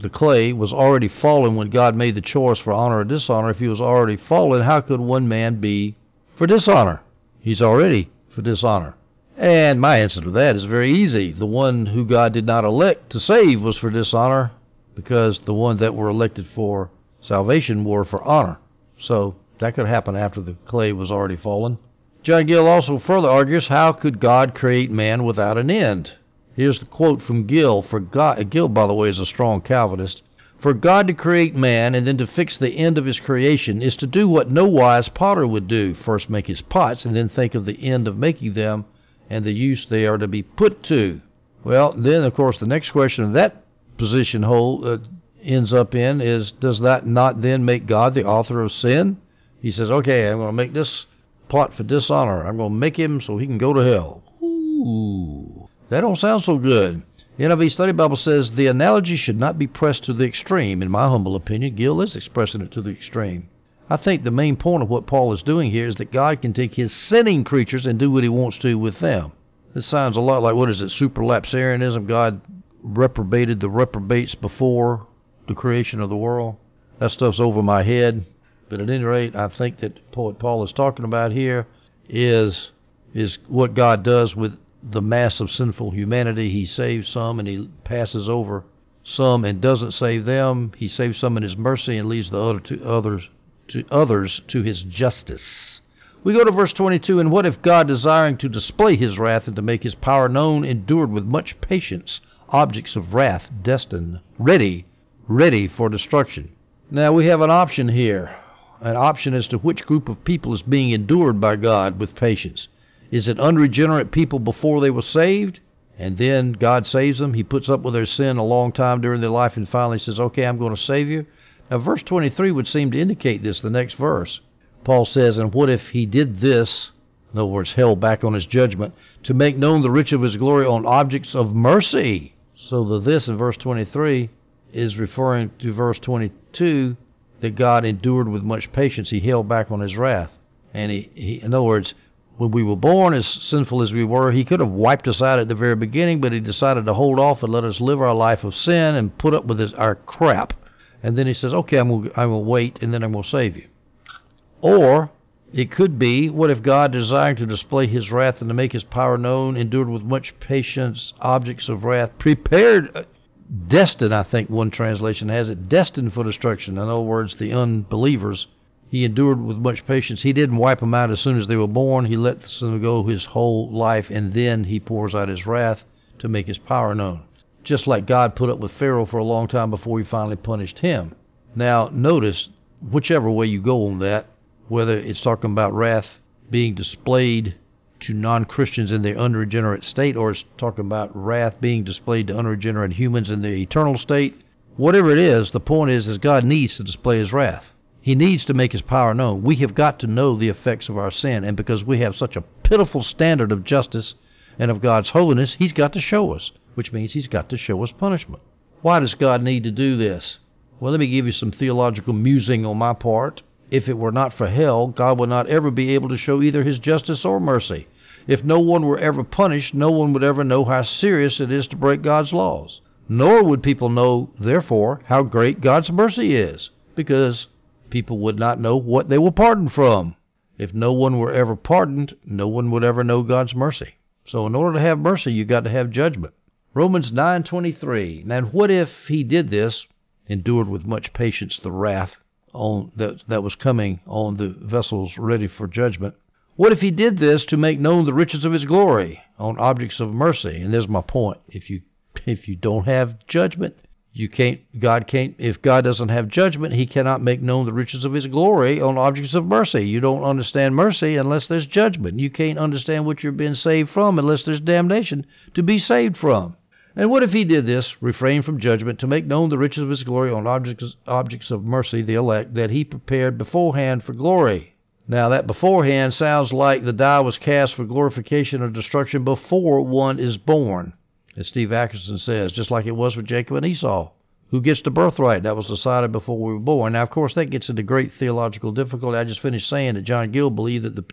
the clay was already fallen when God made the choice for honor or dishonor. If he was already fallen, how could one man be for dishonor? He's already for dishonor. And my answer to that is very easy. The one who God did not elect to save was for dishonor, because the ones that were elected for salvation were for honor. So that could happen after the clay was already fallen. John Gill also further argues how could God create man without an end? Here's the quote from Gill. For God, Gill, by the way, is a strong Calvinist. For God to create man and then to fix the end of his creation is to do what no wise potter would do first make his pots and then think of the end of making them and the use they are to be put to. Well, then, of course, the next question that position hold uh, ends up in is does that not then make God the author of sin? He says, okay, I'm going to make this pot for dishonor. I'm going to make him so he can go to hell. Ooh, that don't sound so good. The NIV Study Bible says the analogy should not be pressed to the extreme. In my humble opinion, Gill is expressing it to the extreme. I think the main point of what Paul is doing here is that God can take his sinning creatures and do what he wants to with them. This sounds a lot like what is it, superlapsarianism? God reprobated the reprobates before the creation of the world. That stuff's over my head. But at any rate, I think that what Paul is talking about here is is what God does with the mass of sinful humanity. He saves some and he passes over some and doesn't save them. He saves some in his mercy and leaves the other to others to others to his justice. We go to verse 22, and what if God, desiring to display his wrath and to make his power known, endured with much patience objects of wrath destined, ready, ready for destruction? Now we have an option here, an option as to which group of people is being endured by God with patience. Is it unregenerate people before they were saved? And then God saves them. He puts up with their sin a long time during their life and finally says, Okay, I'm going to save you. Now, verse 23 would seem to indicate this, the next verse. Paul says, And what if he did this, in other words, held back on his judgment, to make known the riches of his glory on objects of mercy? So the this in verse 23 is referring to verse 22 that God endured with much patience. He held back on his wrath. And he, he in other words, when we were born, as sinful as we were, He could have wiped us out at the very beginning, but He decided to hold off and let us live our life of sin and put up with our crap. And then He says, okay, I'm gonna, I will wait, and then I'm going to save you. Or it could be, what if God, desiring to display His wrath and to make His power known, endured with much patience objects of wrath, prepared, uh, destined, I think one translation has it, destined for destruction. In other words, the unbelievers he endured with much patience. He didn't wipe them out as soon as they were born. He let them go his whole life, and then he pours out his wrath to make his power known. Just like God put up with Pharaoh for a long time before he finally punished him. Now, notice, whichever way you go on that, whether it's talking about wrath being displayed to non Christians in their unregenerate state, or it's talking about wrath being displayed to unregenerate humans in their eternal state, whatever it is, the point is, is God needs to display his wrath. He needs to make his power known. We have got to know the effects of our sin, and because we have such a pitiful standard of justice and of God's holiness, he's got to show us, which means he's got to show us punishment. Why does God need to do this? Well, let me give you some theological musing on my part. If it were not for hell, God would not ever be able to show either his justice or mercy. If no one were ever punished, no one would ever know how serious it is to break God's laws. Nor would people know, therefore, how great God's mercy is, because people would not know what they were pardoned from. If no one were ever pardoned, no one would ever know God's mercy. So in order to have mercy, you got to have judgment. Romans 9:23. And what if he did this, endured with much patience the wrath on that that was coming on the vessels ready for judgment? What if he did this to make known the riches of his glory on objects of mercy? And there's my point. If you [laughs] if you don't have judgment, you can't, God can't, if God doesn't have judgment, He cannot make known the riches of His glory on objects of mercy. You don't understand mercy unless there's judgment. You can't understand what you're being saved from unless there's damnation to be saved from. And what if He did this, refrain from judgment, to make known the riches of His glory on objects, objects of mercy, the elect, that He prepared beforehand for glory? Now, that beforehand sounds like the die was cast for glorification or destruction before one is born as Steve Atkerson says, just like it was with Jacob and Esau. Who gets the birthright? That was decided before we were born. Now, of course, that gets into great theological difficulty. I just finished saying that John Gill believed that the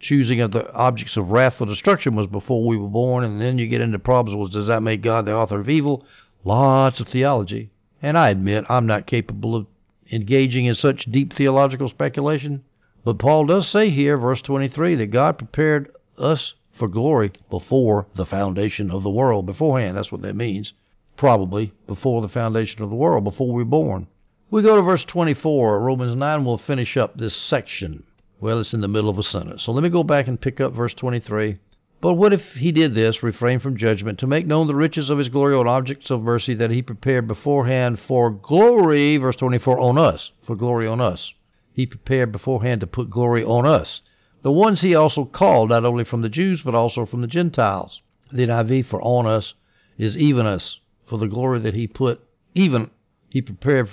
choosing of the objects of wrath for destruction was before we were born, and then you get into problems. Does that make God the author of evil? Lots of theology, and I admit I'm not capable of engaging in such deep theological speculation. But Paul does say here, verse 23, that God prepared us for glory before the foundation of the world. Beforehand, that's what that means. Probably before the foundation of the world, before we were born. We go to verse 24, Romans 9, we'll finish up this section. Well, it's in the middle of a sentence. So let me go back and pick up verse 23. But what if he did this, refrain from judgment, to make known the riches of his glory on objects of mercy that he prepared beforehand for glory, verse 24, on us, for glory on us. He prepared beforehand to put glory on us. The ones he also called, not only from the Jews, but also from the Gentiles. The NIV for on us is even us, for the glory that he put, even, he prepared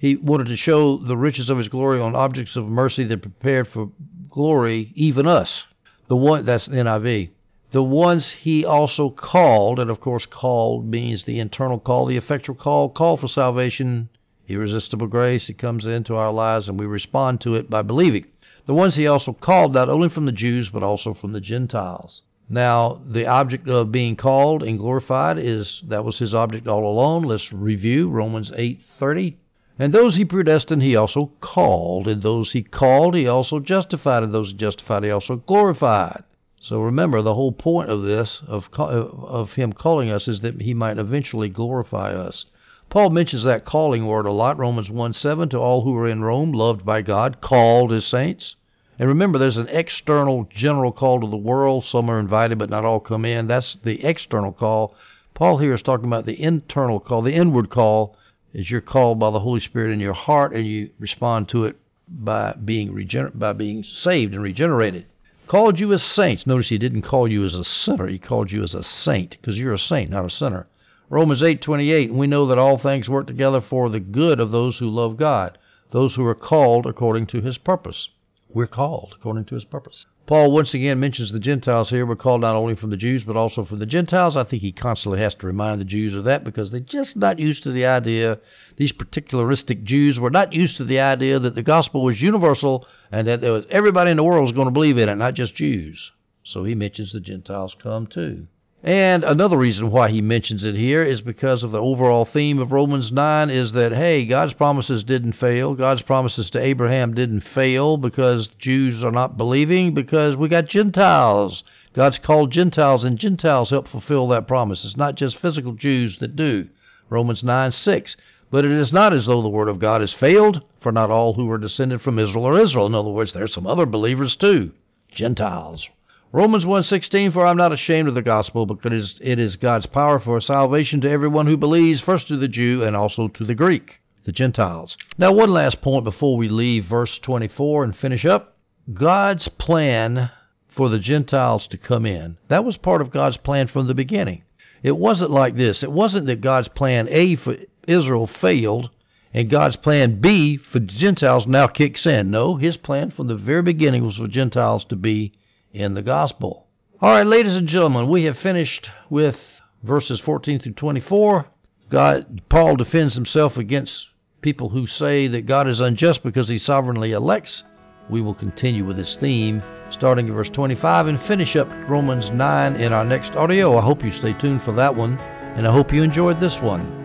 he wanted to show the riches of his glory on objects of mercy that prepared for glory, even us. The one that's NIV. The ones he also called, and of course, called means the internal call, the effectual call, call for salvation, irresistible grace. It comes into our lives and we respond to it by believing. The ones he also called, not only from the Jews, but also from the Gentiles. Now, the object of being called and glorified is that was his object all along. Let's review Romans 8:30. And those he predestined, he also called. And those he called, he also justified. And those he justified, he also glorified. So remember, the whole point of this, of, of him calling us, is that he might eventually glorify us. Paul mentions that calling word a lot. Romans 1 7, to all who are in Rome, loved by God, called as saints. And remember, there's an external general call to the world. Some are invited, but not all come in. That's the external call. Paul here is talking about the internal call, the inward call is you're called by the Holy Spirit in your heart and you respond to it by being regener- by being saved and regenerated. Called you as saints. Notice he didn't call you as a sinner. He called you as a saint because you're a saint, not a sinner. Romans 8:28. We know that all things work together for the good of those who love God, those who are called according to His purpose. We're called according to His purpose. Paul once again mentions the Gentiles here. We're called not only from the Jews, but also from the Gentiles. I think he constantly has to remind the Jews of that because they're just not used to the idea, these particularistic Jews were not used to the idea that the gospel was universal and that was, everybody in the world was going to believe in it, not just Jews. So he mentions the Gentiles come too. And another reason why he mentions it here is because of the overall theme of Romans 9 is that, hey, God's promises didn't fail. God's promises to Abraham didn't fail because Jews are not believing, because we got Gentiles. God's called Gentiles, and Gentiles help fulfill that promise. It's not just physical Jews that do. Romans 9 6. But it is not as though the word of God has failed, for not all who are descended from Israel are Israel. In other words, there's some other believers too. Gentiles. Romans 1:16 For I'm not ashamed of the gospel because it is God's power for salvation to everyone who believes first to the Jew and also to the Greek the Gentiles. Now one last point before we leave verse 24 and finish up. God's plan for the Gentiles to come in that was part of God's plan from the beginning. It wasn't like this. It wasn't that God's plan A for Israel failed and God's plan B for Gentiles now kicks in. No his plan from the very beginning was for Gentiles to be in the gospel. All right, ladies and gentlemen, we have finished with verses 14 through 24. God, Paul defends himself against people who say that God is unjust because he sovereignly elects. We will continue with this theme starting at verse 25 and finish up Romans 9 in our next audio. I hope you stay tuned for that one, and I hope you enjoyed this one.